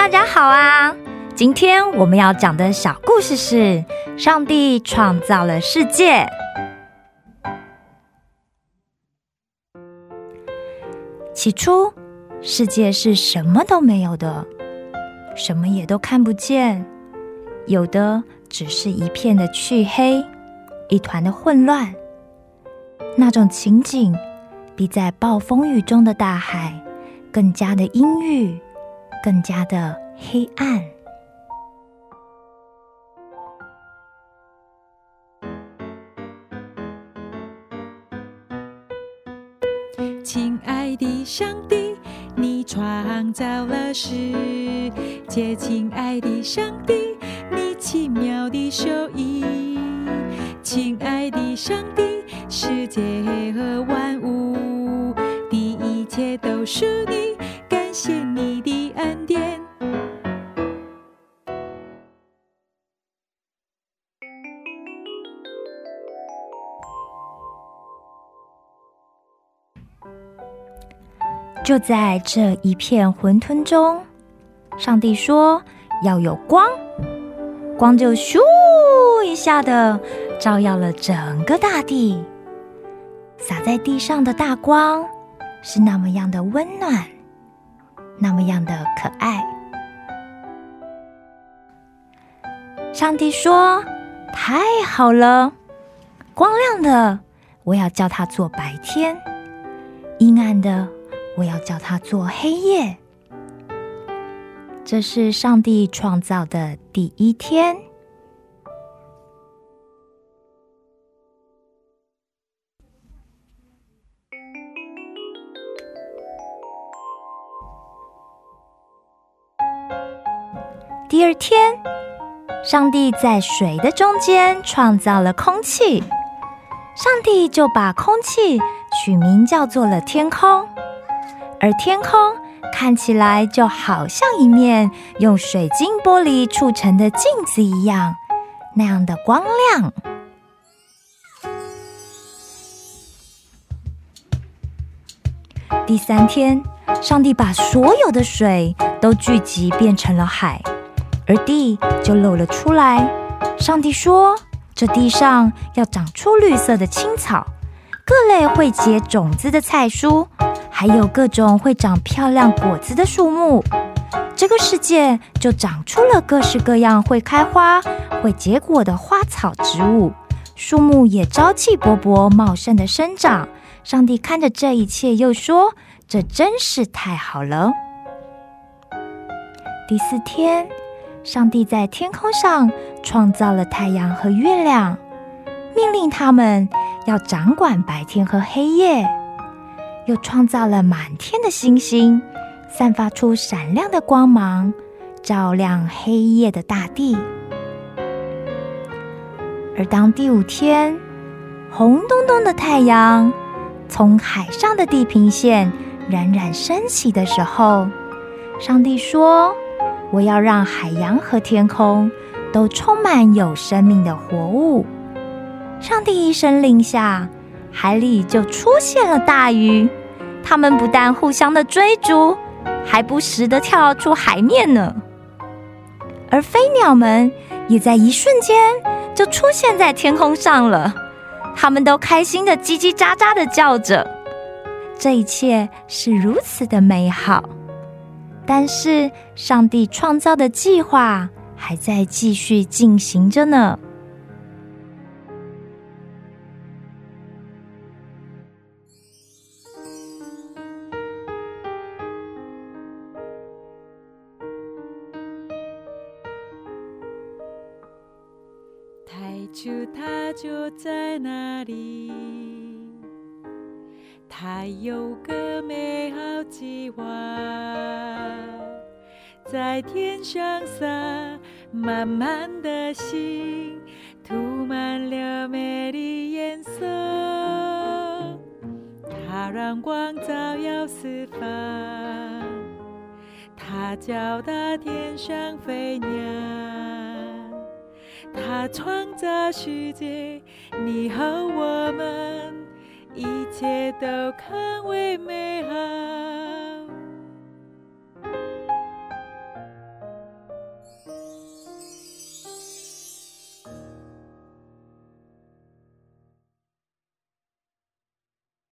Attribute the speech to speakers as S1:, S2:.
S1: 大家好啊！今天我们要讲的小故事是：上帝创造了世界。起初，世界是什么都没有的，什么也都看不见，有的只是一片的黢黑，一团的混乱。那种情景，比在暴风雨中的大海更加的阴郁，更加的黑暗。
S2: 亲爱的上帝，你创造了世界，亲爱的上帝，你奇妙的手艺，亲爱的上帝，世界和万物的一切都是你，感谢你的
S1: 就在这一片混沌中，上帝说要有光，光就咻一下的照耀了整个大地。洒在地上的大光是那么样的温暖，那么样的可爱。上帝说：“太好了，光亮的我要叫它做白天，阴暗的。”我要叫它做黑夜。这是上帝创造的第一天。第二天，上帝在水的中间创造了空气，上帝就把空气取名叫做了天空。而天空看起来就好像一面用水晶玻璃铸成的镜子一样，那样的光亮。第三天，上帝把所有的水都聚集变成了海，而地就露了出来。上帝说：“这地上要长出绿色的青草，各类会结种子的菜蔬。”还有各种会长漂亮果子的树木，这个世界就长出了各式各样会开花、会结果的花草植物，树木也朝气勃勃、茂盛的生长。上帝看着这一切，又说：“这真是太好了。”第四天，上帝在天空上创造了太阳和月亮，命令他们要掌管白天和黑夜。又创造了满天的星星，散发出闪亮的光芒，照亮黑夜的大地。而当第五天，红彤彤的太阳从海上的地平线冉冉升起的时候，上帝说：“我要让海洋和天空都充满有生命的活物。”上帝一声令下。海里就出现了大鱼，它们不但互相的追逐，还不时的跳出海面呢。而飞鸟们也在一瞬间就出现在天空上了，它们都开心的叽叽喳喳的叫着。这一切是如此的美好，但是上帝创造的计划还在继续进行着呢。
S2: 太太初它就在那里，它有个美好计划，在天上洒满满的星，涂满了美丽颜色。它让光照耀四方，它叫大天上飞鸟。创造世界，你和我们，一切都看为美好。